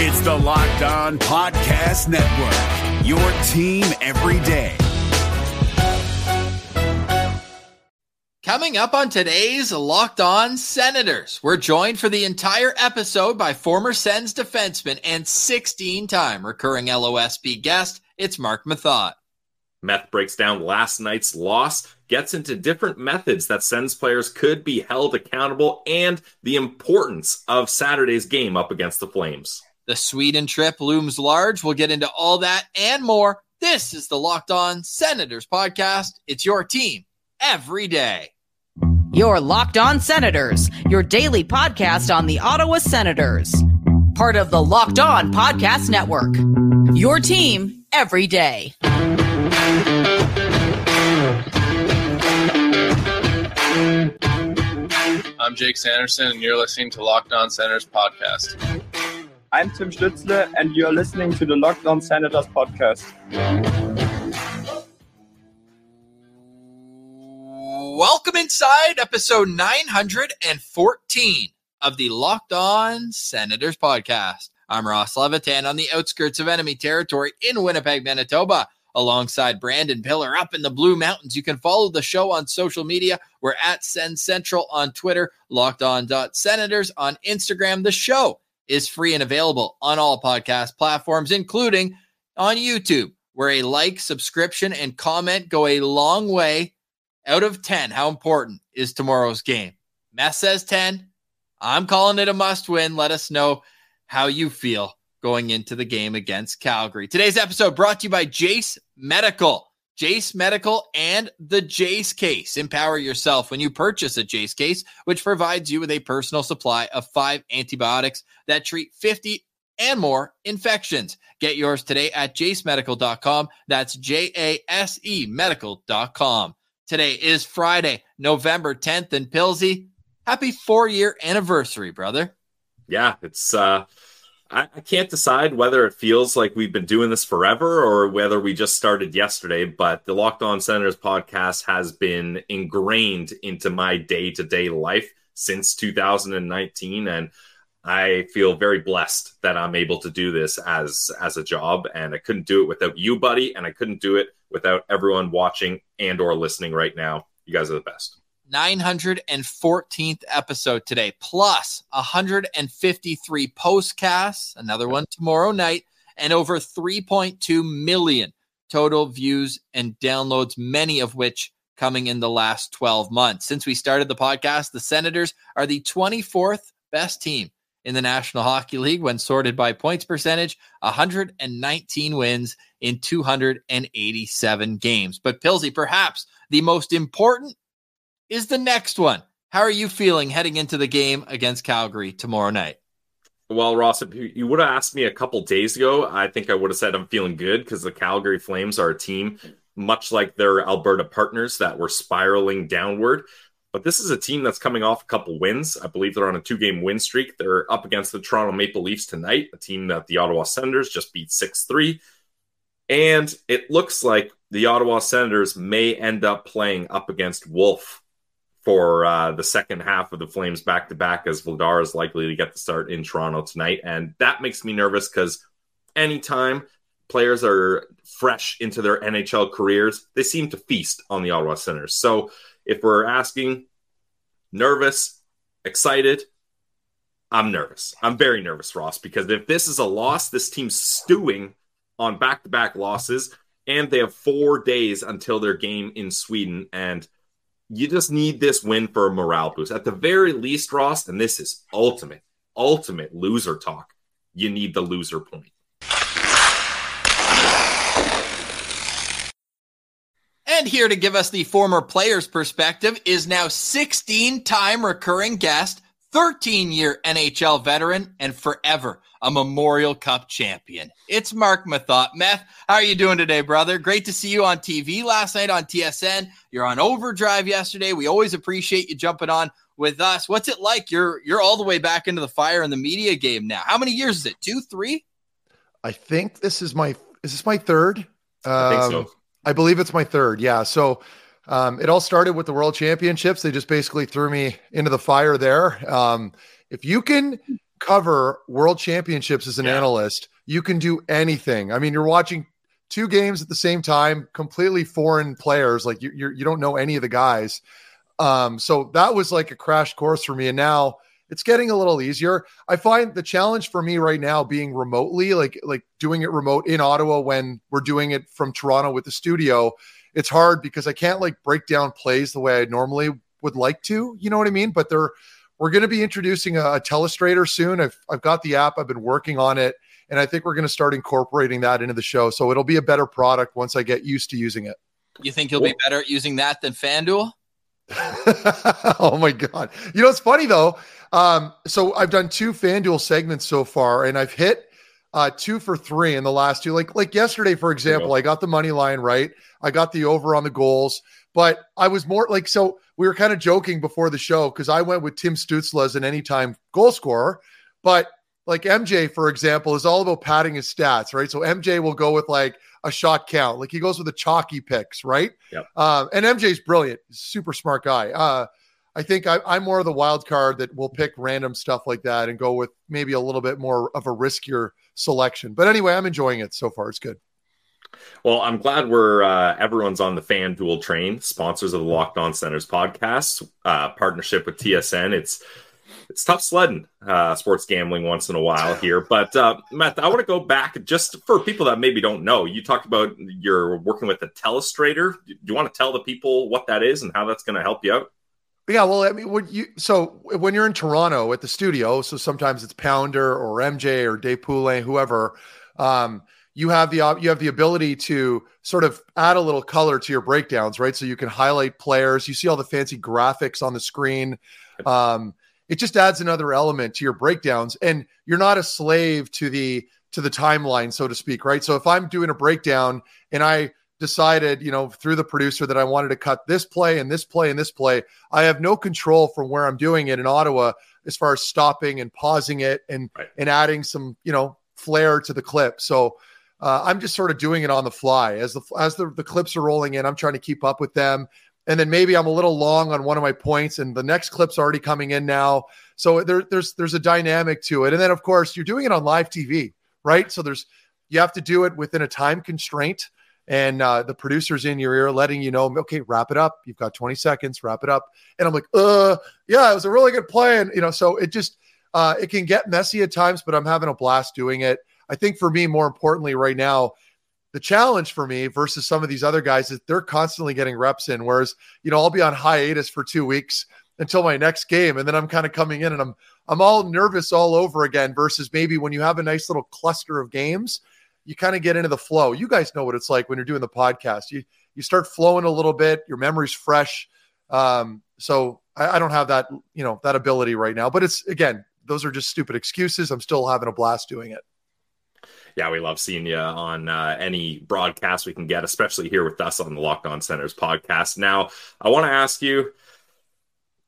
It's the Locked On Podcast Network, your team every day. Coming up on today's Locked On Senators, we're joined for the entire episode by former Sens defenseman and 16 time recurring LOSB guest. It's Marc Methot. Meth breaks down last night's loss, gets into different methods that Sens players could be held accountable, and the importance of Saturday's game up against the Flames. The Sweden trip looms large. We'll get into all that and more. This is the Locked On Senators podcast. It's your team every day. Your Locked On Senators, your daily podcast on the Ottawa Senators. Part of the Locked On Podcast Network. Your team every day. I'm Jake Sanderson, and you're listening to Locked On Senators podcast. I'm Tim Stützle, and you're listening to the Locked On Senators podcast. Welcome inside episode 914 of the Locked On Senators podcast. I'm Ross Levitan on the outskirts of enemy territory in Winnipeg, Manitoba, alongside Brandon Piller up in the Blue Mountains. You can follow the show on social media. We're at Send Central on Twitter, locked on senators on Instagram. The show is free and available on all podcast platforms, including on YouTube, where a like, subscription, and comment go a long way out of 10, how important is tomorrow's game? Meth says 10. I'm calling it a must win. Let us know how you feel going into the game against Calgary. Today's episode brought to you by Jase Medical. Jase Medical and the Jase case. Empower yourself when you purchase a Jase case, which provides you with a personal supply of five antibiotics that treat 50 and more infections. Get yours today at jasemedical.com. That's J A S E medical.com. Today is Friday, November 10th, and Pilsy, happy four year anniversary, brother. Yeah, it's uh I, I can't decide whether it feels like we've been doing this forever or whether we just started yesterday, but the Locked On Senators podcast has been ingrained into my day to day life since 2019. And I feel very blessed that I'm able to do this as as a job, and I couldn't do it without you, buddy, and I couldn't do it without everyone watching and or listening right now. You guys are the best. 914th episode today, plus 153 postcasts, another one tomorrow night, and over 3.2 million total views and downloads, many of which coming in the last 12 months. Since we started the podcast, the Senators are the 24th best team in the National Hockey League when sorted by points percentage, 119 wins in 287 games. But Pilsy, perhaps the most important is the next one. How are you feeling heading into the game against Calgary tomorrow night? Well, Ross, if you would have asked me a couple days ago, I think I would have said I'm feeling good because the Calgary Flames are a team, much like their Alberta partners, that were spiraling downward. But this is a team that's coming off a couple wins. I believe they're on a two game win streak. They're up against the Toronto Maple Leafs tonight, a team that the Ottawa Senators just beat 6 3. And it looks like the Ottawa Senators may end up playing up against Wolf for uh, the second half of the Flames back to back, as Vladar is likely to get the start in Toronto tonight. And that makes me nervous because anytime players are fresh into their NHL careers, they seem to feast on the Ottawa Senators. So if we're asking nervous, excited, I'm nervous. I'm very nervous, Ross, because if this is a loss, this team's stewing on back to back losses, and they have four days until their game in Sweden. And you just need this win for a morale boost. At the very least, Ross, and this is ultimate, ultimate loser talk. You need the loser point. And here to give us the former player's perspective is now 16 time recurring guest, 13 year NHL veteran, and forever a Memorial Cup champion. It's Marc Methot. Meth, how are you doing today, brother? Great to see you on TV last night on TSN. You're on overdrive yesterday. We always appreciate you jumping on with us. What's it like? You're you're all the way back into the fire in the media game now. How many years is it? Two, three? I think this is my is this my third? Um, I think so. I believe it's my third. Yeah. So um, it all started with the World Championships. They just basically threw me into the fire there. Um, if you can cover world championships as an Yeah. analyst, you can do anything. I mean, you're watching two games at the same time, completely foreign players. Like you, you're, you don't know any of the guys. Um, so that was like a crash course for me. And now it's getting a little easier. I find the challenge for me right now being remotely, like like doing it remote in Ottawa when we're doing it from Toronto with the studio. It's hard because I can't like break down plays the way I normally would like to. You know what I mean? But they're we're going to be introducing a, a telestrator soon. I've I've got the app. I've been working on it, and I think we're going to start incorporating that into the show. So it'll be a better product once I get used to using it. You think you'll be better at using that than FanDuel? oh my god! You know it's funny though. Um, so I've done two FanDuel segments so far, and I've hit uh, two for three in the last two. Like like yesterday, for example. I got the money line right. I got the over on the goals, but I was more like so. We were kind of joking before the show because I went with Tim Stützle as an anytime goal scorer, but like MJ, for example, is all about padding his stats, right? So MJ will go with like a shot count, like he goes with the chalky picks, right? Yep. Um, and MJ's brilliant, super smart guy. Uh, I think I, I'm more of the wild card that will pick random stuff like that and go with maybe a little bit more of a riskier selection. But anyway, I'm enjoying it so far. It's good. Well, I'm glad we're uh, everyone's on the FanDuel train. Sponsors of the Locked On Senators podcast, uh, partnership with TSN. It's it's tough sledding uh, sports gambling once in a while here, but uh, Matt, I want to go back just for people that maybe don't know. You talked about you're working with a telestrator. Do you want to tell the people what that is and how that's going to help you out? Yeah, well, I mean, when you so when you're in Toronto at the studio, so sometimes it's Pounder or MJ or Dave whoever. Um, you have the you have the ability to sort of add a little color to your breakdowns, right? So you can highlight players. You see all the fancy graphics on the screen. Um, it just adds another element to your breakdowns, and you're not a slave to the to the timeline, so to speak, right? So if I'm doing a breakdown and I decided, you know, through the producer that I wanted to cut this play and this play and this play, I have no control from where I'm doing it in Ottawa as far as stopping and pausing it and Right. and adding some, you know, flair to the clip. So uh, I'm just sort of doing it on the fly as the as the, the clips are rolling in. I'm trying to keep up with them, and then maybe I'm a little long on one of my points, and the next clip's already coming in now. So there, there's there's a dynamic to it, and then of course you're doing it on live TV, right? So there's you have to do it within a time constraint, and uh, the producer's in your ear letting you know, okay, wrap it up. You've got 20 seconds, wrap it up. And I'm like, uh, yeah, it was a really good play, and you know, so it just uh, it can get messy at times, but I'm having a blast doing it. I think for me, more importantly, right now, the challenge for me versus some of these other guys is they're constantly getting reps in. Whereas, you know, I'll be on hiatus for two weeks until my next game, and then I'm kind of coming in and I'm I'm all nervous all over again. Versus maybe when you have a nice little cluster of games, you kind of get into the flow. You guys know what it's like when you're doing the podcast. You you start flowing a little bit. Your memory's fresh. Um, so I, I don't have that you know that ability right now. But it's again, those are just stupid excuses. I'm still having a blast doing it. Yeah, we love seeing you on uh, any broadcast we can get, especially here with us on the Locked On Senators podcast. Now, I want to ask you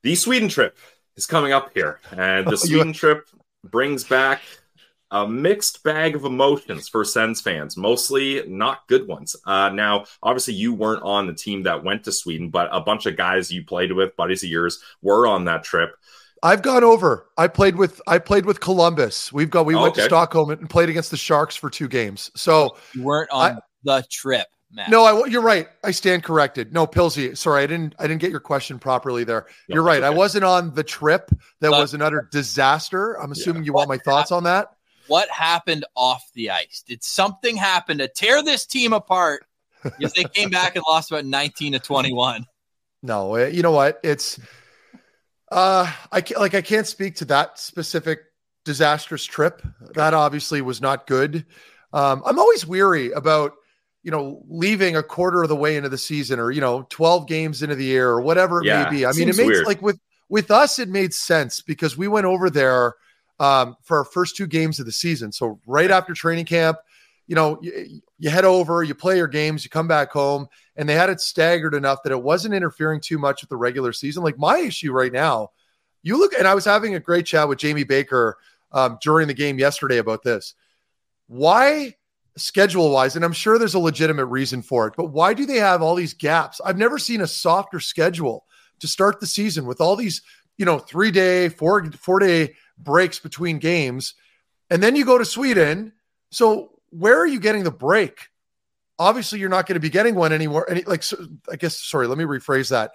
the Sweden trip is coming up here, and the Sweden trip brings back a mixed bag of emotions for Sens fans, mostly not good ones. Uh, now, obviously, you weren't on the team that went to Sweden, but a bunch of guys you played with, buddies of yours, were on that trip. I've gone over. I played with I played with Columbus. We've got we Oh, went to. Stockholm and played against the Sharks for two games. So You weren't on the trip, Matt. no, I you're right. I stand corrected. No, Pilsy. Sorry, I didn't I didn't get your question properly there. No, you're right. it's I wasn't on the trip. That But- was an utter disaster. I'm assuming you want my thoughts on that. What happened off the ice? Did something happen to tear this team apart? Because they came back and lost about 19 to 21. No, eh, you know what? It's uh I can't like I can't speak to that specific disastrous trip. That obviously was not good. Um I'm always weary about you know leaving a quarter of the way into the season or you know 12 games into the year or whatever it Yeah, may be. I mean it makes weird. like with with us it made sense because we went over there um for our first two games of the season. So right after training camp, you know, you, you head over, you play your games, you come back home, and they had it staggered enough that it wasn't interfering too much with the regular season. Like my issue right now, you look, and I was having a great chat with Jamie Baker um, during the game yesterday about this. Why, schedule wise, and I'm sure there's a legitimate reason for it, but why do they have all these gaps? I've never seen a softer schedule to start the season with all these, you know, three day, four four day breaks between games, and then you go to Sweden. So where are you getting the break? Obviously, you're not going to be getting one anymore. Any like, so, I guess. Sorry, let me rephrase that.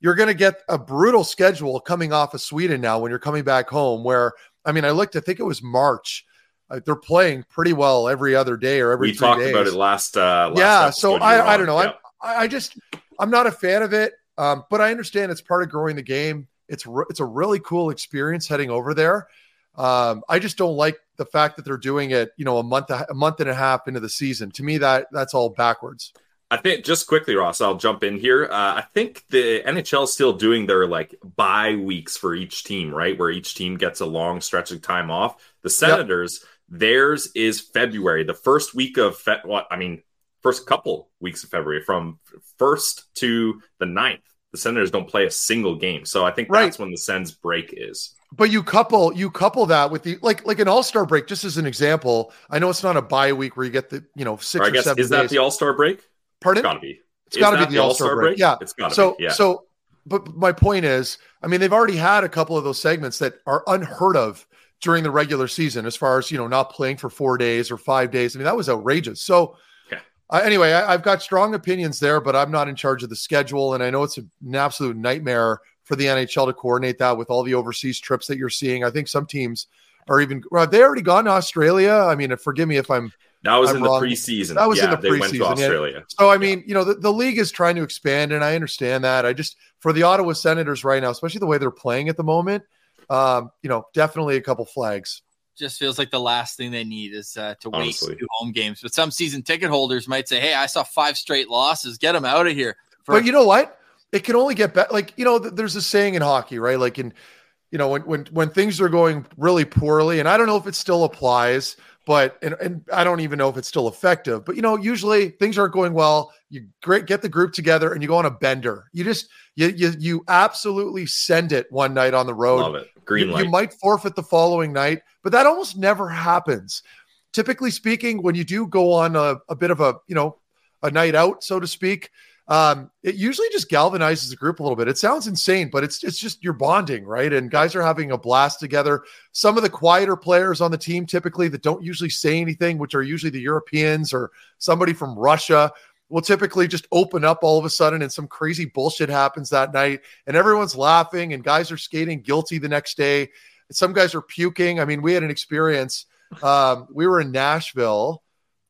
You're going to get a brutal schedule coming off of Sweden now when you're coming back home. Where I mean, I looked. I think it was March. Uh, they're playing pretty well every other day or every. We talked days. about it last. Uh, last yeah, so episode you were I, I don't know. Yeah. I, I just I'm not a fan of it, um, but I understand it's part of growing the game. It's re- it's a really cool experience heading over there. Um, I just don't like the fact that they're doing it, you know, a month a month and a half into the season. To me, that that's all backwards. I think just quickly, Ross, I'll jump in here. Uh, I think the NHL is still doing their like bye weeks for each team, right? Where each team gets a long stretch of time off. The Senators, theirs is February, the first week of Fe- what I mean, first couple weeks of February, from first to the 9th. The Senators don't play a single game, so I think Right. that's when the Sens break is. But you couple you couple that with the like like an All Star break. Just as an example, I know it's not a bye week where you get the you know six Or I or guess seven is that days. the All Star break? Pardon? It's got to be. It's Is got to that be the All Star break. Yeah, it's got to so be. Yeah. so. But my point is, I mean, they've already had a couple of those segments that are unheard of during the regular season, as far as you know, not playing for four days or five days. I mean, that was outrageous. So. Uh, anyway, I, I've got strong opinions there, but I'm not in charge of the schedule, and I know it's an absolute nightmare for the NHL to coordinate that with all the overseas trips that you're seeing. I think some teams are even well, have they already gone to Australia. I mean, forgive me if I'm that was I'm in the preseason. That was in yeah, the they went to preseason, yeah. Australia. so. I mean, you know, the, the league is trying to expand, and I understand that. I just for the Ottawa Senators right now, especially the way they're playing at the moment, um, you know, definitely a couple flags. Just feels like the last thing they need is uh, to wait two home games. But some season ticket holders might say, "Hey, I saw five straight losses. Get them out of here." For But you know what? It can only get better. Like you know, th- there's a saying in hockey, right? Like in, you know, when when when things are going really poorly, and I don't know if it still applies, but and, and I don't even know if it's still effective. But you know, usually things aren't going well. You great get the group together and you go on a bender. You just you you you absolutely send it one night on the road. Love it. Green you, you might forfeit the following night, but that almost never happens. Typically speaking, when you do go on a, a bit of a you know a night out, so to speak, um, it usually just galvanizes the group a little bit. It sounds insane, but it's it's just you're bonding, right? And guys are having a blast together. Some of the quieter players on the team, typically that don't usually say anything, which are usually the Europeans or somebody from Russia, will typically just open up all of a sudden, and some crazy bullshit happens that night, and everyone's laughing, and guys are skating guilty the next day. Some guys are puking. I mean, we had an experience. Um, we were in Nashville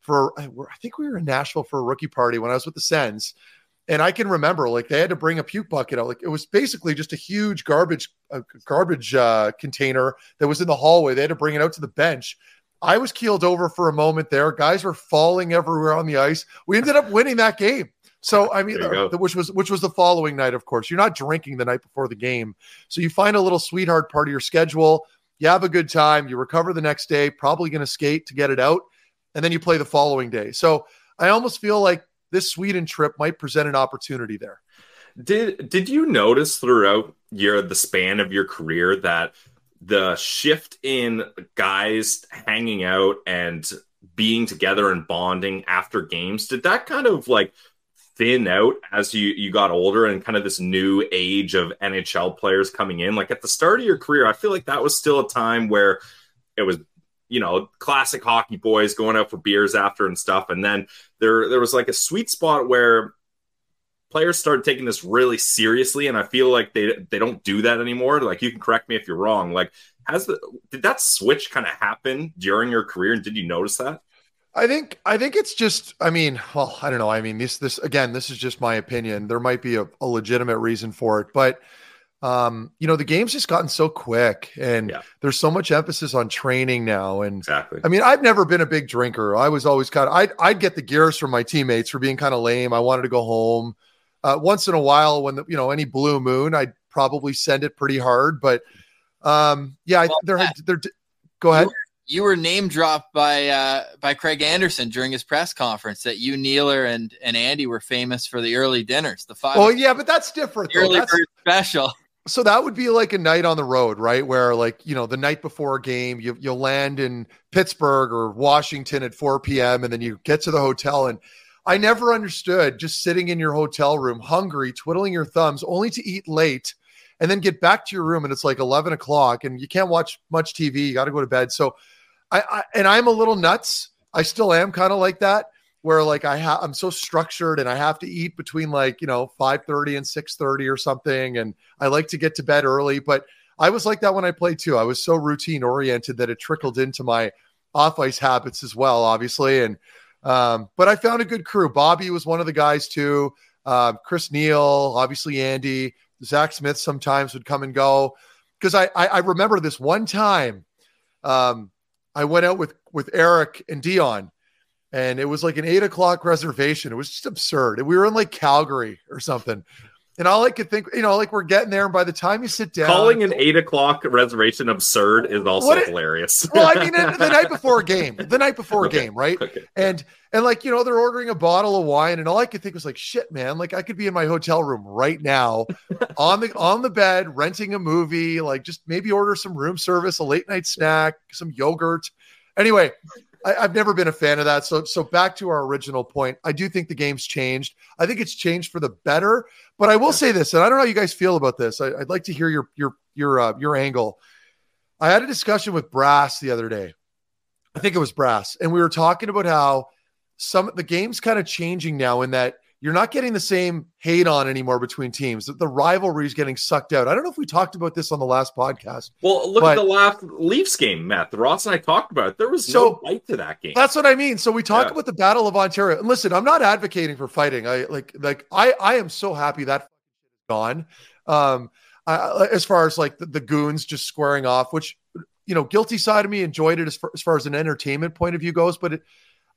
for I think we were in Nashville for a rookie party when I was with the Sens. And I can remember like they had to bring a puke bucket out. Like it was basically just a huge garbage a garbage uh, container that was in the hallway. They had to bring it out to the bench. I was keeled over for a moment there. Guys were falling everywhere on the ice. We ended up winning that game. So I mean, uh, which was which was the following night. Of course, you're not drinking the night before the game, so you find a little sweetheart part of your schedule. You have a good time. You recover the next day. Probably going to skate to get it out, and then you play the following day. So I almost feel like this Sweden trip might present an opportunity there. Did did you notice throughout your the span of your career that the shift in guys hanging out and being together and bonding after games did that kind of like thin out as you you got older and kind of this new age of NHL players coming in like at the start of your career I feel like that was still a time where it was you know classic hockey boys going out for beers after and stuff. And then there there was like a sweet spot where players started taking this really seriously. And i feel like they they don't do that anymore. Like you can correct me if you're wrong. Like has the did that switch kind of happen during your career? And did you notice that? I think I think it's just I mean, well, I don't know. I mean, this this again, this is just my opinion. There might be a, a legitimate reason for it, but um, you know, the game's just gotten so quick and Yeah. there's so much emphasis on training now. And exactly I mean, I've never been a big drinker. I was always kind of I'd I'd get the gears from my teammates for being kind of lame. I wanted to go home. Uh, once in a while, when the, you know any blue moon, I'd probably send it pretty hard. But um, yeah, I, Well, there Matt, there. Go ahead. you were name dropped by uh, by Craig Anderson during his press conference that you, Neeler, and and Andy were famous for the early dinners, the five Oh yeah, but that's different. the early That's, special. So that would be like a night on the road, right? Where like you know the night before a game, you you land in Pittsburgh or Washington at 4 p.m. and then you get to the hotel and. I never understood just sitting in your hotel room, hungry, twiddling your thumbs, only to eat late, and then get back to your room and it's like 11 o'clock and you can't watch much TV. You got to go to bed. So I, I and I'm a little nuts. I still am kind of like that where like I have I'm so structured and I have to eat between like, you know, 5:30 and 6:30 or something and I like to get to bed early, but I was like that when I played too. I was so routine oriented that it trickled into my off ice habits as well, obviously. And um, but I found a good crew. Bobby was one of the guys too. Uh, Chris Neil, obviously Andy, Zach Smith sometimes would come and go. Because I, I, I remember this one time, um, I went out with with Eric and Dion, and it was like an eight o'clock reservation. It was just absurd. We were in like Calgary or something. And all I could think, you know, like we're getting there, and by the time you sit down, calling an eight o'clock reservation absurd is also it, hilarious. well, I mean, the night before a game, the night before okay. a game, right? Okay. And and like you know, they're ordering a bottle of wine, and all I could think was like, shit, man, like I could be in my hotel room right now, on the on the bed, renting a movie, like just maybe order some room service, a late night snack, some yogurt. Anyway, I, have never been a fan of that. So, so back to our original point, I do think the game's changed. I think it's changed for the better. But I will say this, and I don't know how you guys feel about this. I, would like to hear your your your uh, your angle. I had a discussion with Brass the other day. I think it was Brass, and we were talking about how some the game's kind of changing now in that you're not getting the same hate on anymore between teams. The rivalry is getting sucked out. I don't know if we talked about this on the last podcast. Well, look at the last Leafs game, Matt. Ross and I talked about it. There was so, no fight to that game. That's what I mean. So we talk yeah. about the Battle of Ontario. And listen, I'm not advocating for fighting. I like like I I am so happy that gone. Um, I, as far as like the, the goons just squaring off, which you know, guilty side of me enjoyed it as far, as far as an entertainment point of view goes, but it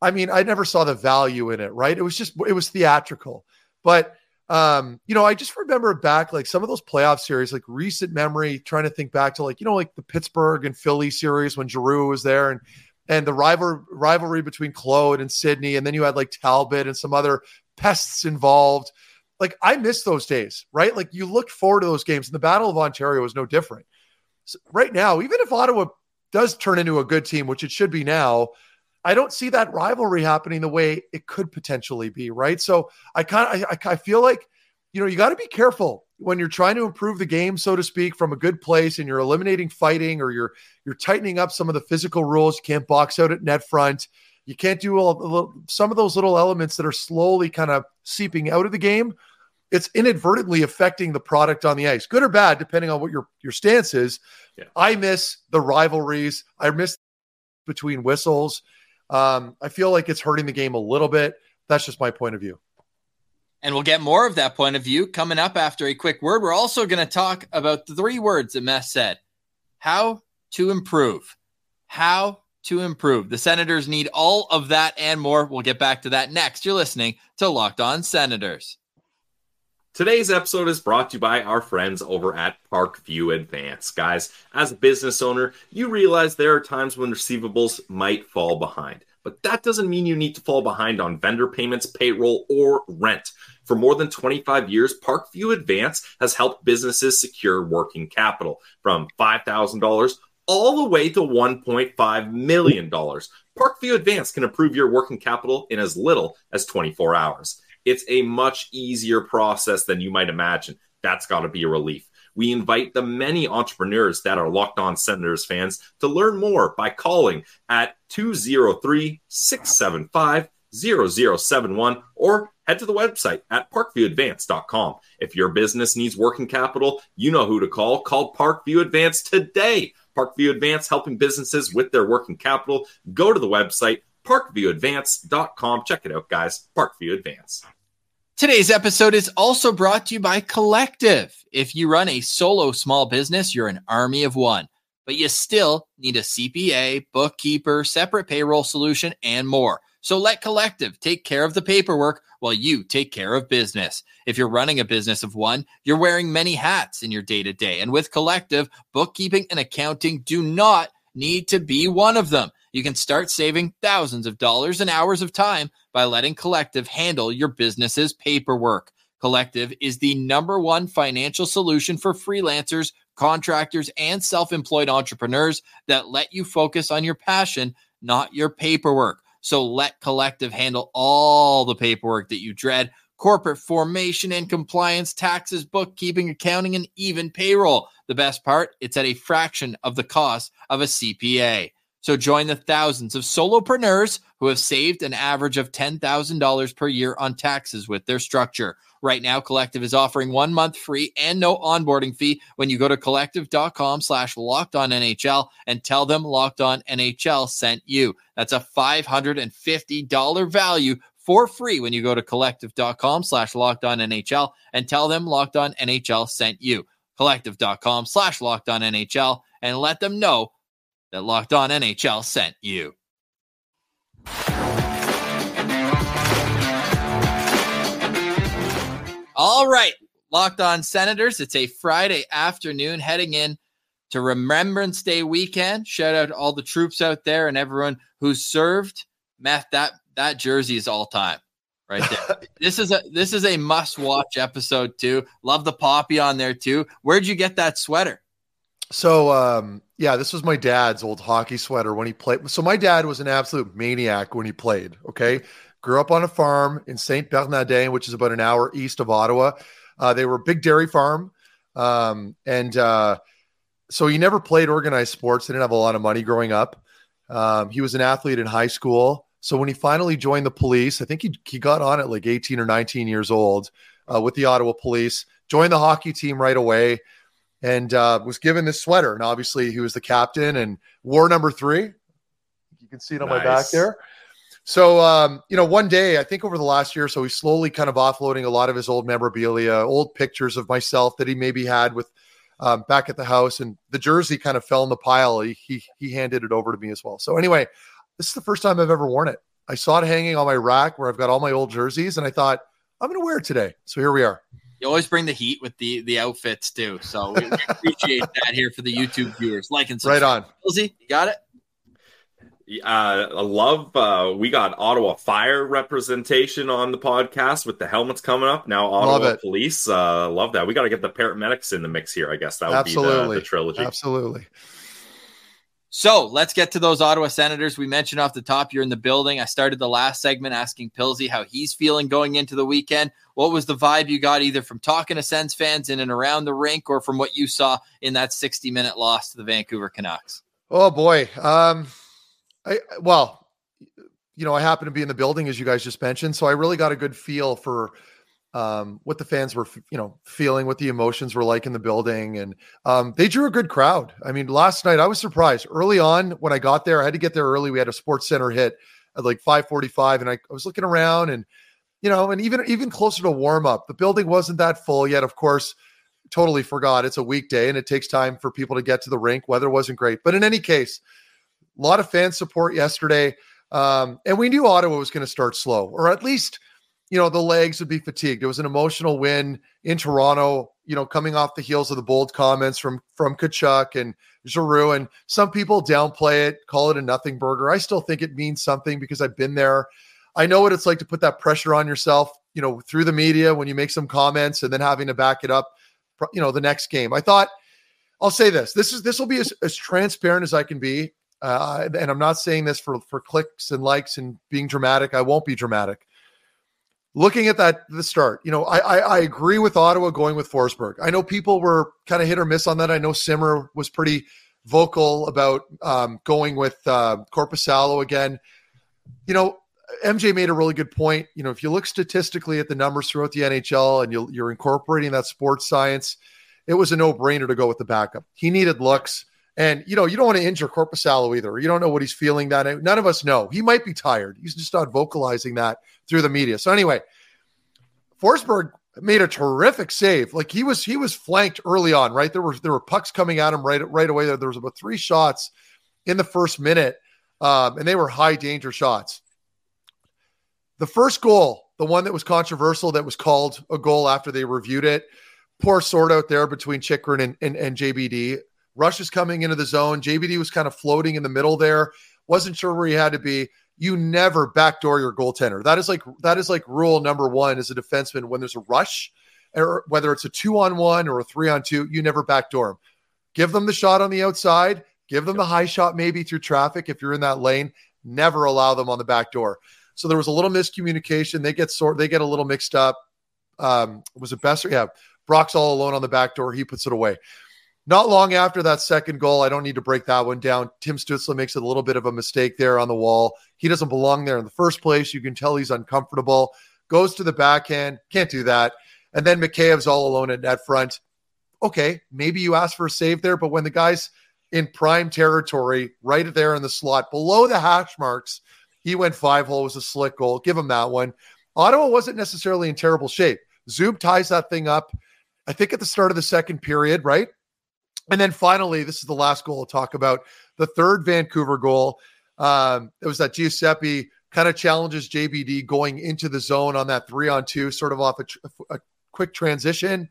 I mean, I never saw the value in it, right? It was just it was theatrical. But um, you know, I just remember back like some of those playoff series, like recent memory, trying to think back to like, you know, like the Pittsburgh and Philly series when Giroux was there and and the rival rivalry between Claude and Sidney, and then you had like Talbot and some other pests involved. Like I miss those days, right? Like you looked forward to those games, and the Battle of Ontario was no different. So right now, even if Ottawa does turn into a good team, which it should be now, I don't see that rivalry happening the way it could potentially be, right? So I kind of I, I feel like you know you got to be careful when you're trying to improve the game, so to speak, from a good place, and you're eliminating fighting or you're you're tightening up some of the physical rules. You can't box out at net front. You can't do all, some of those little elements that are slowly kind of seeping out of the game. It's inadvertently affecting the product on the ice, good or bad, depending on what your your stance is. Yeah. I miss the rivalries. I miss between whistles. Um, I feel like it's hurting the game a little bit. That's just my point of view. And we'll get more of that point of view coming up after a quick word. We're also going to talk about the three words that Meth said how to improve. How to improve. The Senators need all of that and more. We'll get back to that next. You're listening to Locked On Senators. Today's episode is brought to you by our friends over at Parkview Advance. Guys, as a business owner, you realize there are times when receivables might fall behind. But that doesn't mean you need to fall behind on vendor payments, payroll, or rent. For more than 25 years, Parkview Advance has helped businesses secure working capital from $5,000 all the way to $1.5 million. Parkview Advance can improve your working capital in as little as 24 hours. It's a much easier process than you might imagine. That's got to be a relief. We invite the many entrepreneurs that are locked on Senators fans to learn more by calling at 203 675 0071 or head to the website at parkviewadvance.com. If your business needs working capital, you know who to call. Call Parkview Advance today. Parkview Advance helping businesses with their working capital. Go to the website parkviewadvance.com. Check it out, guys. Parkview Advance. Today's episode is also brought to you by Collective. If you run a solo small business, you're an army of one, but you still need a CPA, bookkeeper, separate payroll solution, and more. So let Collective take care of the paperwork while you take care of business. If you're running a business of one, you're wearing many hats in your day to day. And with Collective, bookkeeping and accounting do not need to be one of them. You can start saving thousands of dollars and hours of time by letting Collective handle your business's paperwork. Collective is the number one financial solution for freelancers, contractors, and self employed entrepreneurs that let you focus on your passion, not your paperwork. So let Collective handle all the paperwork that you dread corporate formation and compliance, taxes, bookkeeping, accounting, and even payroll. The best part, it's at a fraction of the cost of a CPA. So join the thousands of solopreneurs who have saved an average of $10,000 per year on taxes with their structure. Right now, Collective is offering one month free and no onboarding fee when you go to collective.com slash locked on NHL and tell them locked on NHL sent you. That's a $550 value for free when you go to collective.com slash locked on NHL and tell them locked on NHL sent you. Collective.com slash locked on NHL and let them know that Locked On NHL sent you. All right, Locked On Senators. It's a Friday afternoon heading in to Remembrance Day weekend. Shout out to all the troops out there and everyone who served. Matt, that that jersey is all time right there. this is a this is a must watch episode too. Love the poppy on there too. Where'd you get that sweater? So um, yeah, this was my dad's old hockey sweater when he played. So my dad was an absolute maniac when he played. Okay, grew up on a farm in Saint Bernardin, which is about an hour east of Ottawa. Uh, they were a big dairy farm, um, and uh, so he never played organized sports. They didn't have a lot of money growing up. Um, he was an athlete in high school. So when he finally joined the police, I think he he got on at like 18 or 19 years old uh, with the Ottawa Police. Joined the hockey team right away and uh, was given this sweater. And obviously, he was the captain and wore number three. You can see it on nice. my back there. So, um, you know, one day, I think over the last year, so he's slowly kind of offloading a lot of his old memorabilia, old pictures of myself that he maybe had with um, back at the house, and the jersey kind of fell in the pile. He, he he handed it over to me as well. So anyway, this is the first time I've ever worn it. I saw it hanging on my rack where I've got all my old jerseys, and I thought I'm going to wear it today. So here we are you always bring the heat with the the outfits too. So we, appreciate that here for the YouTube viewers. Like and subscribe. Right on. Lizzie, you got it? Uh, I love uh, we got Ottawa Fire representation on the podcast with the helmets coming up now. Ottawa Police, uh, love that. We got to get the paramedics in the mix here. I guess that would Absolutely. be the, the trilogy. Absolutely. So let's get to those Ottawa Senators. We mentioned off the top, you're in the building. I started the last segment asking Pilsy how he's feeling going into the weekend. What was the vibe you got either from talking to Sens fans in and around the rink or from what you saw in that 60 minute loss to the Vancouver Canucks? Oh boy. Um, I, well, you know, I happen to be in the building as you guys just mentioned. So I really got a good feel for um, what the fans were, you know, feeling, what the emotions were like in the building, and um, they drew a good crowd. I mean, last night I was surprised. Early on, when I got there, I had to get there early. We had a Sports Center hit at like five forty-five, and I, I was looking around, and you know, and even even closer to warm up, the building wasn't that full yet. Of course, totally forgot it's a weekday, and it takes time for people to get to the rink. Weather wasn't great, but in any case, a lot of fan support yesterday, um, and we knew Ottawa was going to start slow, or at least you know, the legs would be fatigued. It was an emotional win in Toronto, you know, coming off the heels of the bold comments from from Tkachuk and Giroux. And some people downplay it, call it a nothing burger. I still think it means something because I've been there. I know what it's like to put that pressure on yourself, you know, through the media when you make some comments and then having to back it up, you know, the next game. I thought, I'll say this: this is this will be as, as transparent as I can be, uh, and I'm not saying this for for clicks and likes and being dramatic. I won't be dramatic looking at that the start, you know, I, I, I agree with Ottawa going with Forsberg. I know people were kind of hit or miss on that. I know Simmer was pretty vocal about um, going with uh, Korpisalo again. You know, MJ made a really good point. You know, if you look statistically at the numbers throughout the NHL and you, you're incorporating that sports science, it was a no brainer to go with the backup. He needed looks. And you know, you don't want to injure Korpisalo either. You don't know what he's feeling. That none of us know. He might be tired. He's just not vocalizing that through the media. So anyway, Forsberg made a terrific save. Like he was he was flanked early on. Right there were there were pucks coming at him right right away. There, there was about three shots in the first minute, um, and they were high danger shots. The first goal, the one that was controversial, that was called a goal after they reviewed it. Poor sort out there between Chychrun and, and, and JBD. Rush is coming into the zone. JBD was kind of floating in the middle there. Wasn't sure where he had to be. You never backdoor your goaltender. That is like that is like rule number one as a defenseman. When there's a rush, or whether it's a two on one or a three on two, you never backdoor them. Give them the shot on the outside. Give them the high shot maybe through traffic if you're in that lane. Never allow them on the back door. So there was a little miscommunication. They get sort they get a little mixed up. um, was it Boeser? Yeah, Brock's all alone on the back door. He puts it away. Not long after that second goal, I don't need to break that one down. Tim Stutzle makes a little bit of a mistake there on the wall. He doesn't belong there in the first place. You can tell he's uncomfortable. Goes to the backhand, can't do that. And then Mikheyev's all alone at net front. Okay, maybe you ask for a save there, but when the guy's in prime territory, right there in the slot below the hash marks, he went five hole, was a slick goal. Give him that one. Ottawa wasn't necessarily in terrible shape. Zub ties that thing up, I think, at the start of the second period, right? And then finally, this is the last goal I'll talk about. The third Vancouver goal. Um, it was that Giuseppe kind of challenges JBD going into the zone on that three on two, sort of off a, a quick transition,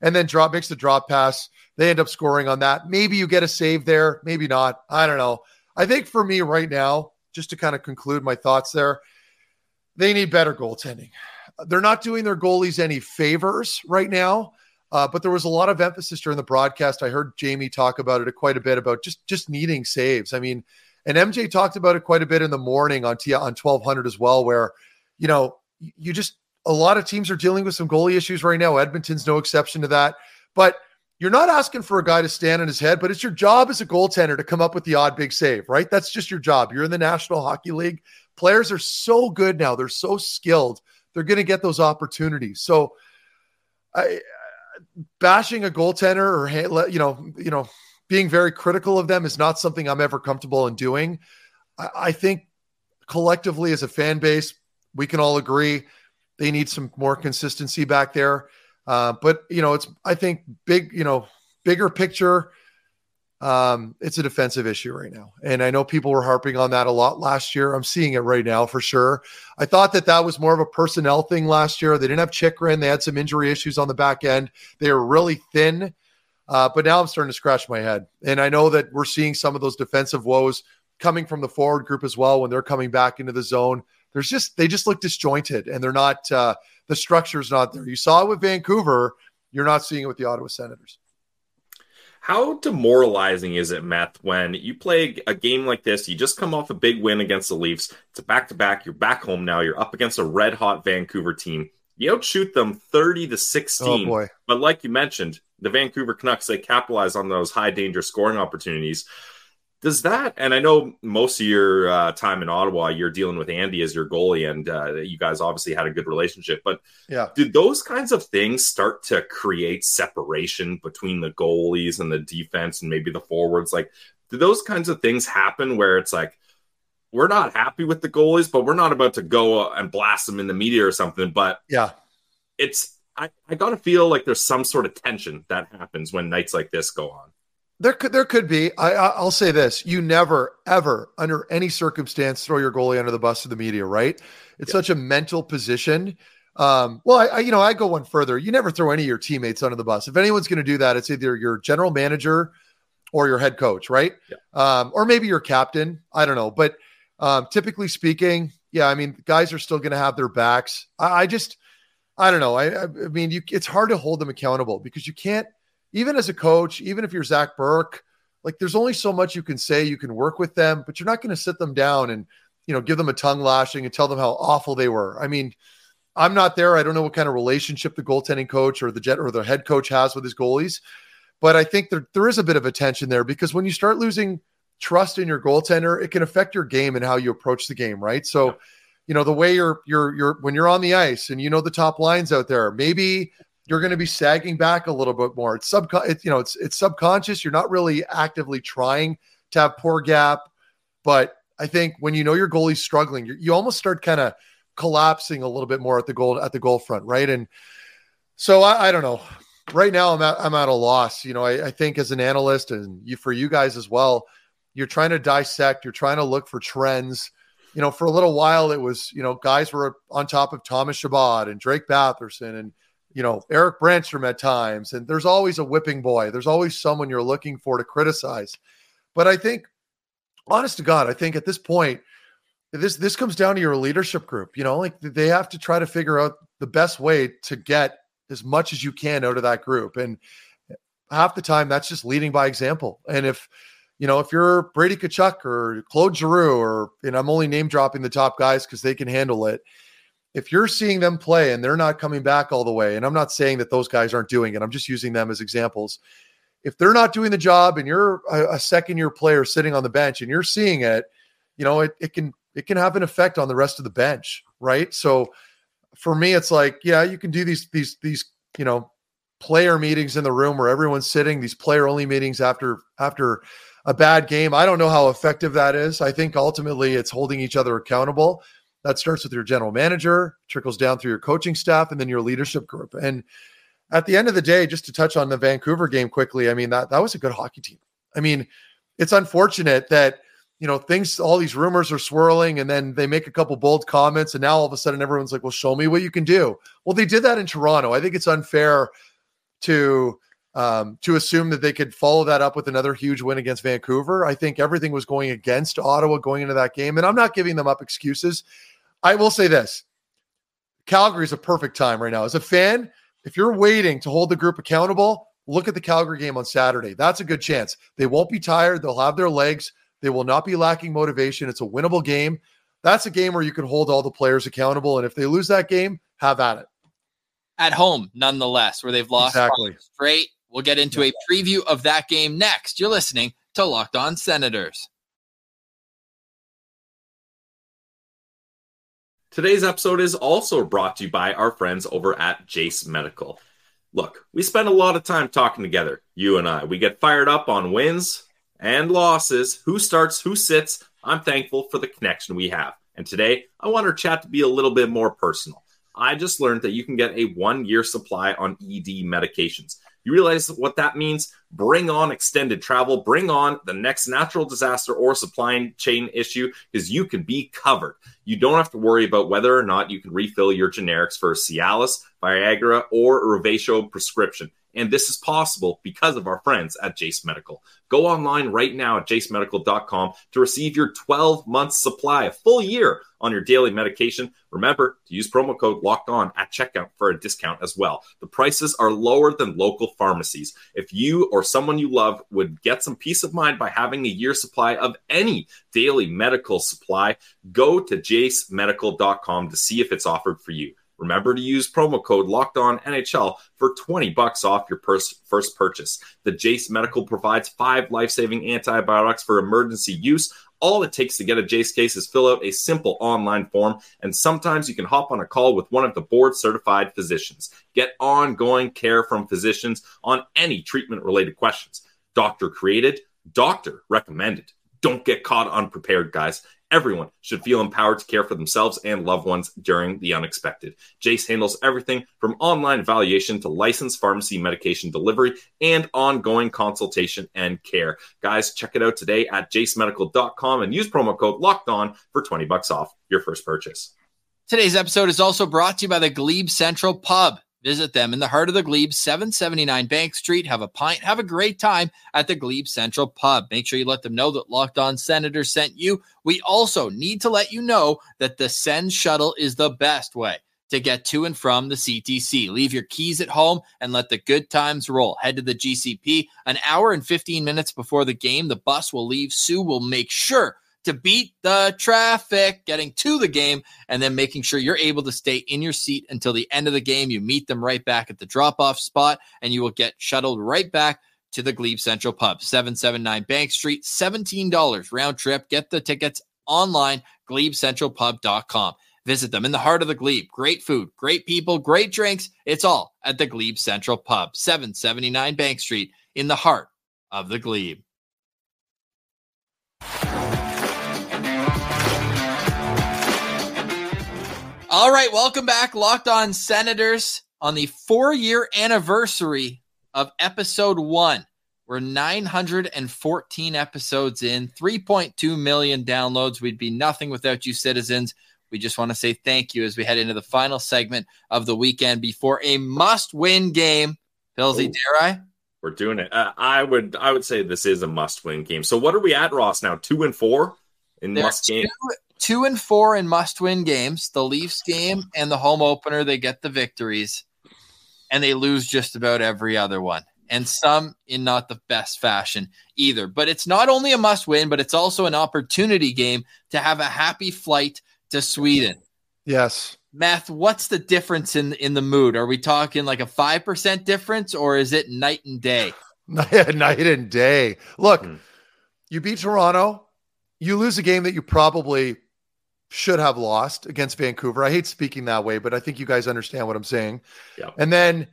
and then drop makes the drop pass. They end up scoring on that. Maybe you get a save there, maybe not. I don't know. I think for me right now, just to kind of conclude my thoughts there, they need better goaltending. They're not doing their goalies any favors right now. Uh, but there was a lot of emphasis during the broadcast. I heard Jamie talk about it quite a bit about just just needing saves. I mean, and MJ talked about it quite a bit in the morning on T on twelve hundred as well, where you know you just a lot of teams are dealing with some goalie issues right now. Edmonton's no exception to that. But you're not asking for a guy to stand on his head, but it's your job as a goaltender to come up with the odd big save, right? That's just your job. You're in the National Hockey League. Players are so good now. They're so skilled. They're going to get those opportunities. So I bashing a goaltender or you know, you know, being very critical of them is not something I'm ever comfortable in doing. I, I think collectively as a fan base, we can all agree they need some more consistency back there. Uh, but you know, it's I think big, you know, bigger picture um, it's a defensive issue right now. And I know people were harping on that a lot last year. I'm seeing it right now for sure. I thought that that was more of a personnel thing last year. They didn't have Chychrun. They had some injury issues on the back end. They were really thin. Uh, but now I'm starting to scratch my head. And I know that we're seeing some of those defensive woes coming from the forward group as well when they're coming back into the zone. There's just, they just look disjointed and they're not, uh, the structure's not there. You saw it with Vancouver. You're not seeing it with the Ottawa Senators. How demoralizing is it, Meth, when you play a game like this? You just come off a big win against the Leafs. It's a back to back. You're back home now. You're up against a red hot Vancouver team. You outshoot them 30 to 16. Oh. But like you mentioned, the Vancouver Canucks, they capitalize on those high danger scoring opportunities. Does that, and I know most of your uh, time in Ottawa, you're dealing with Andy as your goalie, and uh, you guys obviously had a good relationship. But yeah, did those kinds of things start to create separation between the goalies and the defense and maybe the forwards? Like, did those kinds of things happen where it's like, we're not happy with the goalies, but we're not about to go and blast them in the media or something? But yeah, it's, I, I got to feel like there's some sort of tension that happens when nights like this go on. There could there could be. I I'll say this: you never ever, under any circumstance, throw your goalie under the bus to the media. Right? It's yeah. such a mental position. Um, well, I, I, you know I go one further. You never throw any of your teammates under the bus. If anyone's going to do that, it's either your general manager or your head coach, right? Yeah. Um, or maybe your captain. I don't know, but um, typically speaking, yeah, I mean, guys are still going to have their backs. I, I just, I don't know. I, I mean, you, it's hard to hold them accountable because you can't even as a coach, even if you're Zac Bierk, like there's only so much you can say. You can work with them, but you're not going to sit them down and you know give them a tongue lashing and tell them how awful they were. I mean, I'm not there. I don't know what kind of relationship the goaltending coach or the jet or the head coach has with his goalies, but I think there there is a bit of a tension there because when you start losing trust in your goaltender, it can affect your game and how you approach the game, right? So, you know, the way you're you're you're when you're on the ice and you know the top lines out there, maybe you're going to be sagging back a little bit more. It's sub, you know, it's it's subconscious. You're not really actively trying to have poor gap, but I think when you know your goalie's struggling, you, almost start kind of collapsing a little bit more at the goal at the goal front, right? And so I, I don't know. Right now, I'm at I'm at a loss. You know, I, I think as an analyst and you for you guys as well, you're trying to dissect. You're trying to look for trends you know, for a little while, it was, you know, guys were on top of Thomas Chabot and Drake Batherson and you know, Erik Brannstrom at times. And there's always a whipping boy. There's always someone you're looking for to criticize. But I think, honest to God, I think at this point, this this comes down to your leadership group. You know, like they have to try to figure out the best way to get as much as you can out of that group. And half the time that's just leading by example. And if you know, if you're Brady Tkachuk or Claude Giroux, or and I'm only name dropping the top guys because they can handle it if you're seeing them play and they're not coming back all the way, and I'm not saying that those guys aren't doing it, I'm just using them as examples. If they're not doing the job and you're a, a second year player sitting on the bench and you're seeing it, you know, it, it can it can have an effect on the rest of the bench, right? So for me, it's like, yeah, you can do these these these, you know, player meetings in the room where everyone's sitting, these player only meetings after after a bad game. I don't know how effective that is. I think ultimately it's holding each other accountable. That starts with your general manager, trickles down through your coaching staff, and then your leadership group. And at the end of the day, just to touch on the Vancouver game quickly, I mean that that was a good hockey team. I mean, it's unfortunate that you know things, all these rumors are swirling, and then they make a couple bold comments, and now all of a sudden everyone's like, "Well, show me what you can do." Well, they did that in Toronto. I think it's unfair to um, to assume that they could follow that up with another huge win against Vancouver. I think everything was going against Ottawa going into that game, and I'm not giving them up excuses. I will say this Calgary is a perfect time right now. As a fan, if you're waiting to hold the group accountable, look at the Calgary game on Saturday. That's a good chance. They won't be tired, they'll have their legs, they will not be lacking motivation. It's a winnable game. That's a game where you can hold all the players accountable. And if they lose that game, have at it. At home, nonetheless, where they've lost Exactly. straight. We'll get into a preview of that game next. You're listening to Locked On Senators. Today's episode is also brought to you by our friends over at Jase Medical. Look, we spend a lot of time talking together, you and I. We get fired up on wins and losses, who starts, who sits. I'm thankful for the connection we have. And today, I want our chat to be a little bit more personal. I just learned that you can get a one year supply on ED medications. You realize what that means? Bring on extended travel, bring on the next natural disaster or supply chain issue because you can be covered. You don't have to worry about whether or not you can refill your generics for a Cialis, Viagra, or a Revatio prescription. And this is possible because of our friends at Jase Medical. Go online right now at jasemedical.com to receive your 12 month supply, a full year on your daily medication. Remember to use promo code locked on at checkout for a discount as well. The prices are lower than local pharmacies. If you or someone you love would get some peace of mind by having a year supply of any daily medical supply, go to jasemedical.com to see if it's offered for you. Remember to use promo code Locked On NHL for 20 bucks off your pers- first purchase. The Jase Medical provides five life-saving antibiotics for emergency use. All it takes to get a Jase case is fill out a simple online form, and sometimes you can hop on a call with one of the board certified physicians. Get ongoing care from physicians on any treatment related questions. Doctor created, doctor recommended. Don't get caught unprepared, guys. Everyone should feel empowered to care for themselves and loved ones during the unexpected. Jase handles everything from online evaluation to licensed pharmacy medication delivery and ongoing consultation and care. Guys, check it out today at jasemedical.com and use promo code locked on for 20 bucks off your first purchase. Today's episode is also brought to you by the Glebe Central Pub. Visit them in the heart of the Glebe, 779 Bank Street. Have a pint, have a great time at the Glebe Central Pub. Make sure you let them know that Locked On Senator sent you. We also need to let you know that the Sens Shuttle is the best way to get to and from the CTC. Leave your keys at home and let the good times roll. Head to the GCP an hour and 15 minutes before the game. The bus will leave. Sue will make sure to beat the traffic, getting to the game, and then making sure you're able to stay in your seat until the end of the game. You meet them right back at the drop off spot, and you will get shuttled right back to the Glebe Central Pub, 779 Bank Street, $17 round trip. Get the tickets online, glebecentralpub.com. Visit them in the heart of the Glebe. Great food, great people, great drinks. It's all at the Glebe Central Pub, 779 Bank Street, in the heart of the Glebe. All right, welcome back, Locked On Senators, on the four year anniversary of episode one. We're 914 episodes in, 3.2 million downloads. We'd be nothing without you, citizens. We just want to say thank you as we head into the final segment of the weekend before a must win game. Pilsy, Oh. dare I? We're doing it. Uh, I would I would say this is a must win game. So what are we at, Ross? Now two and four in They're must game. two, two and four in must win games. The Leafs game and the home opener, they get the victories, and they lose just about every other one, and some in not the best fashion either. But it's not only a must win, but it's also an opportunity game to have a happy flight to Sweden. Yes. Meth, what's the difference in in the mood? Are we talking like a five percent difference, or is it night and day? night and day. Look, Hmm. you beat Toronto, you lose a game that you probably should have lost against Vancouver. I hate speaking that way, but I think you guys understand what I'm saying. Yeah. And then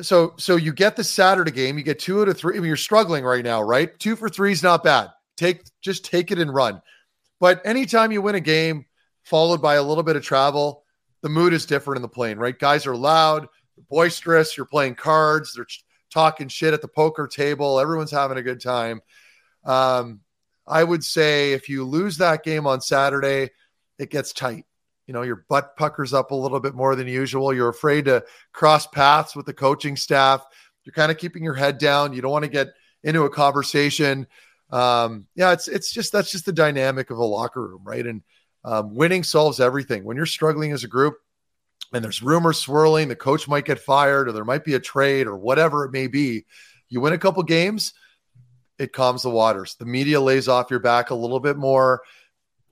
so so you get the Saturday game, you get two out of three. I mean, you're struggling right now, right? Two for three is not bad. Take just take it and run. But anytime you win a game followed by a little bit of travel, the mood is different in the plane, right? Guys are loud, boisterous, you're playing cards, they're talking shit at the poker table, everyone's having a good time. Um, I would say if you lose that game on Saturday, it gets tight. You know, your butt puckers up a little bit more than usual. You're afraid to cross paths with the coaching staff. You're kind of keeping your head down. You don't want to get into a conversation. Um, yeah, it's it's just that's just the dynamic of a locker room, right? And um, winning solves everything. When you're struggling as a group, and there's rumors swirling, the coach might get fired, or there might be a trade, or whatever it may be. You win a couple games, it calms the waters. The media lays off your back a little bit more.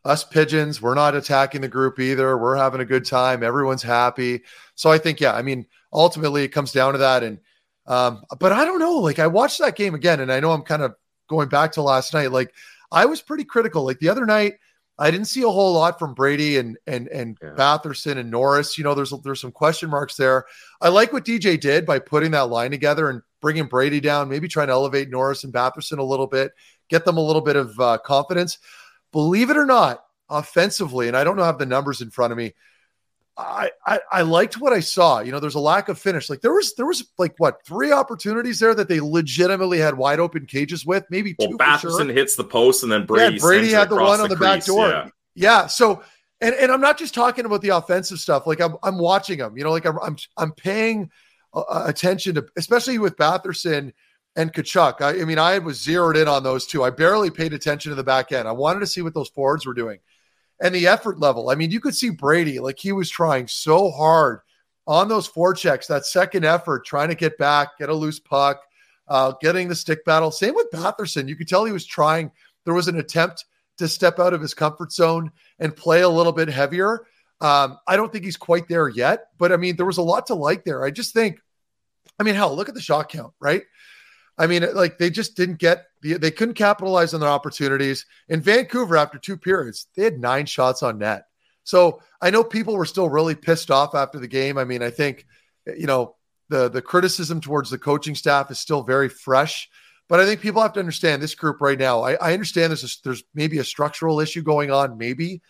Us pigeons, we're not attacking the group either. We're having a good time. Everyone's happy. So I think, yeah, I mean, ultimately it comes down to that. And um, but I don't know. Like I watched that game again, and I know I'm kind of going back to last night. Like I was pretty critical. Like the other night, I didn't see a whole lot from Brady and and and Yeah. Batherson and Norris. You know, there's there's some question marks there. I like what DJ did by putting that line together and bringing Brady down, maybe trying to elevate Norris and Batherson a little bit, get them a little bit of uh, confidence. Believe it or not, offensively, and I don't know have the numbers in front of me. I, I I liked what I saw. You know, there's a lack of finish. Like there was there was like what three opportunities there that they legitimately had wide open cages with, maybe Well, two. Batherson sure. hits the post, and then Brady. Yeah, Brady had the one on the, back crease. door. Yeah. Yeah. So, and and I'm not just talking about the offensive stuff. Like I'm I'm watching them. You know, like I'm I'm I'm paying uh, attention to, especially with Batherson and Tkachuk. I, I mean, I was zeroed in on those two. I barely paid attention to the back end. I wanted to see what those forwards were doing and the effort level. I mean, you could see Brady like he was trying so hard on those forechecks, that second effort, trying to get back, get a loose puck, uh, getting the stick battle. Same with Batherson. You could tell he was trying. There was an attempt to step out of his comfort zone and play a little bit heavier. Um, I don't think he's quite there yet, but I mean, there was a lot to like there. I just think, I mean, hell, look at the shot count, right? I mean, like they just didn't get the, they couldn't capitalize on their opportunities. In Vancouver, after two periods, they had nine shots on net. So I know people were still really pissed off after the game. I mean, I think, you know, the the criticism towards the coaching staff is still very fresh. But I think people have to understand this group right now. I, I understand there's a, there's maybe a structural issue going on, maybe,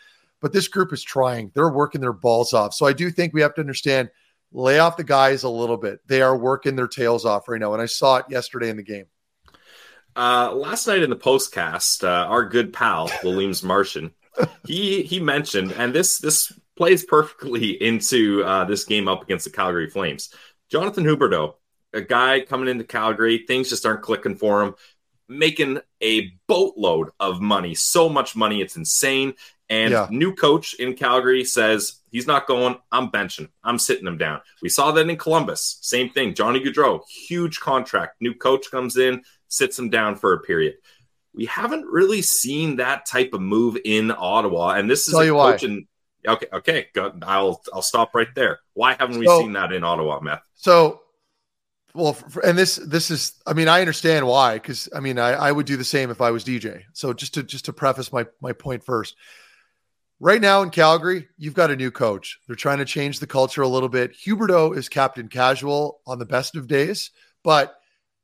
but this group is trying. They're working their balls off. So I do think we have to understand lay off the guys a little bit. They are working their tails off right now. And I saw it yesterday in the game. Uh, last night in the postcast, uh, our good pal Williams Martian, he he mentioned, and this this plays perfectly into uh, this game up against the Calgary Flames. Jonathan Huberdeau, a guy coming into Calgary, things just aren't clicking for him, making a boatload of money, so much money, it's insane. And Yeah. new coach in Calgary says he's not going. I'm benching. I'm sitting him down. We saw that in Columbus. Same thing. Johnny Gaudreau, huge contract. New coach comes in, sits him down for a period. We haven't really seen that type of move in Ottawa, and this is Tell a you why. coach in. Okay, okay, go, I'll I'll stop right there. Why haven't we So- seen that in Ottawa, Meth? So, well, f- and this this is, I mean, I understand why, because I mean, I, I would do the same if I was DJ. So just to just to preface my my point first, right now in Calgary, you've got a new coach. They're trying to change the culture a little bit. Huberdeau is captain casual on the best of days, but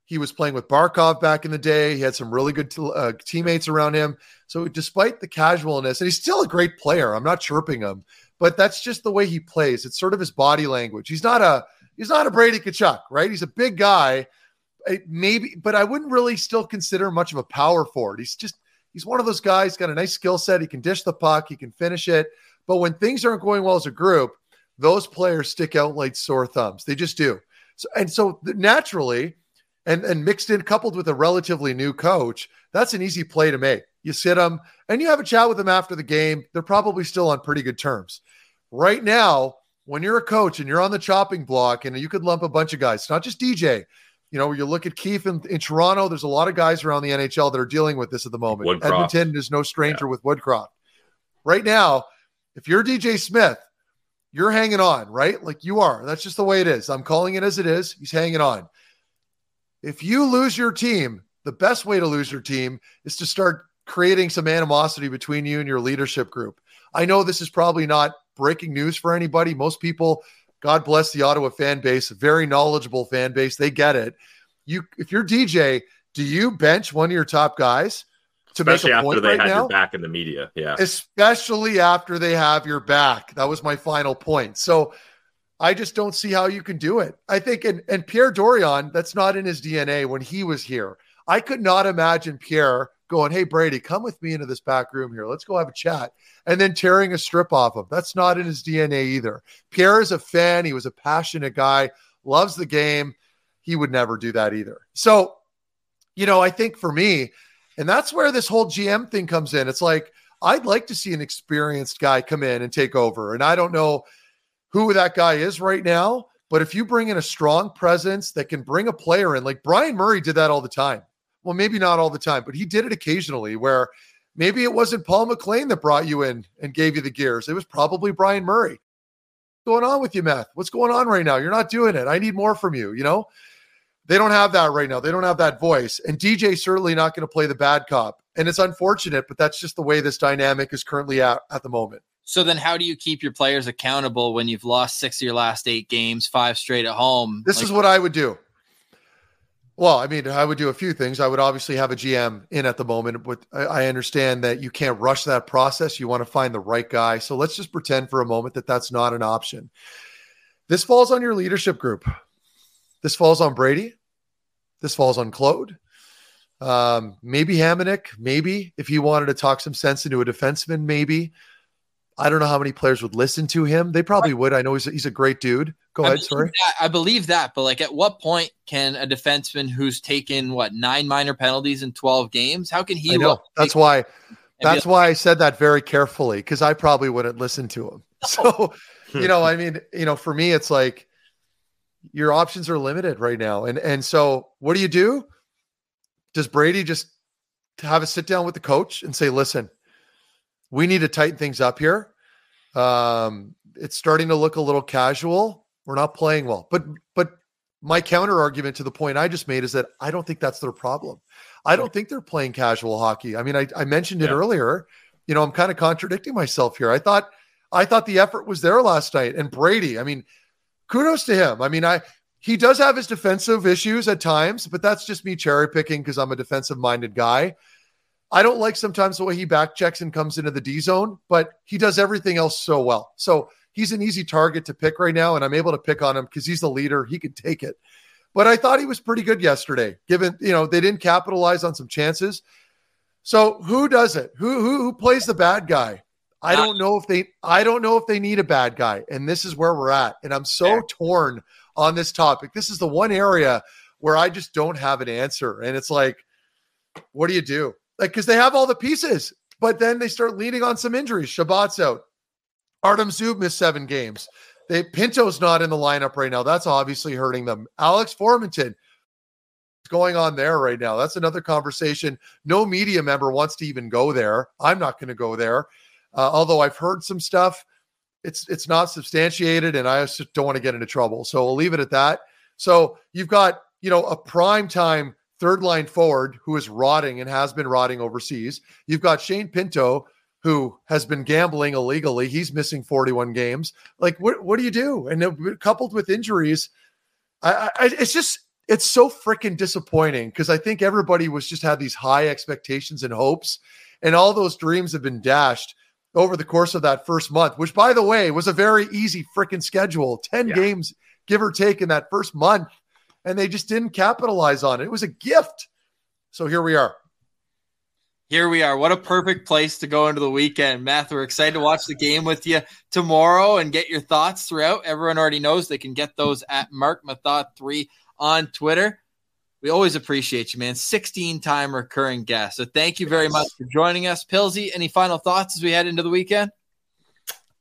he was playing with Barkov back in the day. He had some really good uh, teammates around him. So despite the casualness, and he's still a great player, I'm not chirping him, but that's just the way he plays. It's sort of his body language. He's not a he's not a Brady Tkachuk, right? He's a big guy, maybe, but I wouldn't really still consider much of a power forward. He's just he's one of those guys. Got a nice skill set. He can dish the puck. He can finish it. But when things aren't going well as a group, those players stick out like sore thumbs. They just do. So and so naturally, and and mixed in coupled with a relatively new coach, that's an easy play to make. You sit them and you have a chat with them after the game. They're probably still on pretty good terms. Right now, when you're a coach and you're on the chopping block and you could lump a bunch of guys, not just DJ. You know, you look at Keefe in, in Toronto, there's a lot of guys around the NHL that are dealing with this at the moment. Woodcroft. Edmonton is no stranger with Woodcroft. Right now, if you're DJ Smith, you're hanging on, right? Like you are. That's just the way it is. I'm calling it as it is. He's hanging on. If you lose your team, the best way to lose your team is to start creating some animosity between you and your leadership group. I know this is probably not breaking news for anybody. Most people, God bless the Ottawa fan base, very knowledgeable fan base. They get it. You, if you're DJ, do you bench one of your top guys to Especially make a point they right now? your back in the media. Yeah. especially after they have your back. That was my final point. So I just don't see how you can do it. I think, and, and Pierre Dorion, that's not in his DNA when he was here. I could not imagine Pierre going, Hey, Brady, come with me into this back room here. Let's go have a chat. And then tearing a strip off him. That's not in his DNA either. Pierre is a fan. He was a passionate guy, loves the game. He would never do that either. So, you know, I think for me, and that's where this whole GM thing comes in. It's like, I'd like to see an experienced guy come in and take over. And I don't know who that guy is right now, but if you bring in a strong presence that can bring a player in, like Brian Murray did that all the time. Well, maybe not all the time, but he did it occasionally where maybe it wasn't Paul McLean that brought you in and gave you the gears. It was probably Brian Murray. What's going on with you, Meth? What's going on right now? You're not doing it. I need more from you, you know? They don't have that right now. They don't have that voice. And DJ certainly not going to play the bad cop. And it's unfortunate, but that's just the way this dynamic is currently at at the moment. So then, how do you keep your players accountable when you've lost six of your last eight games, five straight at home? This Like, is what I would do. Well, I mean, I would do a few things. I would obviously have a GM in at the moment, but I, understand that you can't rush that process. You want to find the right guy. So let's just pretend for a moment that that's not an option. This falls on your leadership group. This falls on Brady. This falls on Claude. Um, maybe Hamonic. Maybe if he wanted to talk some sense into a defenseman, maybe. I don't know how many players would listen to him. They probably would. I know he's a, he's a great dude. Go I ahead. Sorry. that- I believe that, but like, at what point can a defenseman who's taken what nine minor penalties in twelve games? How can he I know. look? That's why. and be That's why I said that very carefully because I probably wouldn't listen to him. So, you know, I mean, you know, for me, it's like your options are limited right now, and and so what do you do? Does Brady just have a sit down with the coach and say, "Listen, we need to tighten things up here. Um, it's starting to look a little casual. We're not playing well." But but my counter argument to the point I just made is that I don't think that's their problem. I don't think they're playing casual hockey. I mean, I, I mentioned it Yeah. earlier. You know, I'm kind of contradicting myself here. I thought I thought the effort was there last night. And Brady, I mean, kudos to him. I mean, I he does have his defensive issues at times, but that's just me cherry picking because I'm a defensive minded guy. I don't like sometimes the way he back checks and comes into the D zone, but he does everything else so well. So he's an easy target to pick right now, and I'm able to pick on him because he's the leader. He could take it. But I thought he was pretty good yesterday, given you know they didn't capitalize on some chances. So who does it? Who who who plays the bad guy? I don't know if they I don't know if they need a bad guy. And this is where we're at. And I'm so torn on this topic. This is the one area where I just don't have an answer. And it's like, what do you do? Like, because they have all the pieces, but then they start leaning on some injuries. Chabot's out. Artem Zub missed seven games. They Pinto's not in the lineup right now. That's obviously hurting them. Alex Formenton, going on there right now? That's another conversation. No media member wants to even go there. I'm not going to go there. Uh, although I've heard some stuff, it's it's not substantiated, and I just don't want to get into trouble. So we'll leave it at that. So you've got you know a prime time third line forward who is rotting and has been rotting overseas. You've got Shane Pinto who has been gambling illegally. He's missing 41 games. Like what what do you do? And then coupled with injuries, I, I it's just it's so freaking disappointing because I think everybody was just had these high expectations and hopes, and all those dreams have been dashed over the course of that first month, which by the way was a very easy freaking schedule 10 Yeah. games, give or take, in that first month. And they just didn't capitalize on it. It was a gift. So here we are. Here we are. What a perfect place to go into the weekend. Meth, we're excited to watch the game with you tomorrow and get your thoughts throughout. Everyone already knows they can get those at Marc Methot3 on Twitter. We always appreciate you, man. 16 time recurring guest. So thank you very much for joining us. Pilsy, any final thoughts as we head into the weekend?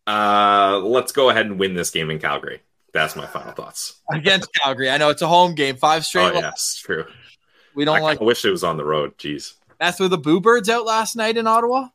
Uh, let's go ahead and win this game in Calgary. That's my final thoughts. Against Calgary. I know it's a home game, five straight. Oh, yes, true. We don't kinda like wish it was on the road. Jeez. that's where the Boo Birds out last night in Ottawa.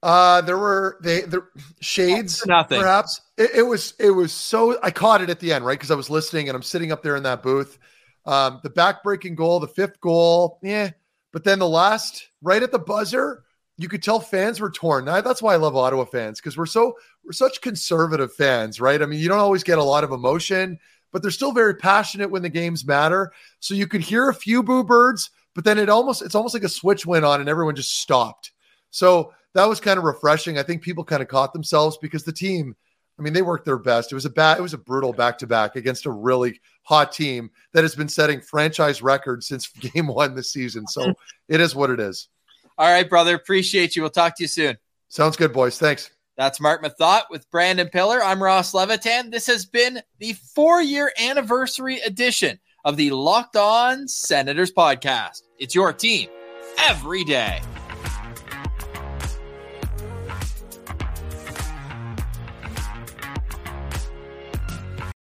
Uh, there were they the shades, Nothing. perhaps. It, it was it was so I caught it at the end, right? Because I was listening and I'm sitting up there in that booth. Um, the backbreaking goal, the fifth goal, yeah. But then the last, right at the buzzer, you could tell fans were torn. Now, that's why I love Ottawa fans because we're so we're such conservative fans, right? I mean, you don't always get a lot of emotion, but they're still very passionate when the games matter. So you could hear a few boo birds, but then it almost it's almost like a switch went on and everyone just stopped. So that was kind of refreshing. I think people kind of caught themselves because the team, I mean, they worked their best. It was a bad, it was a brutal back to back against a really hot team that has been setting franchise records since game one this season. So it is what it is. All right, brother. Appreciate you. We'll talk to you soon. Sounds good, boys. Thanks. That's Marc Methot with Brandon Piller. I'm Ross Levitan. This has been the four year anniversary edition of the Locked On Senators podcast. It's your team every day.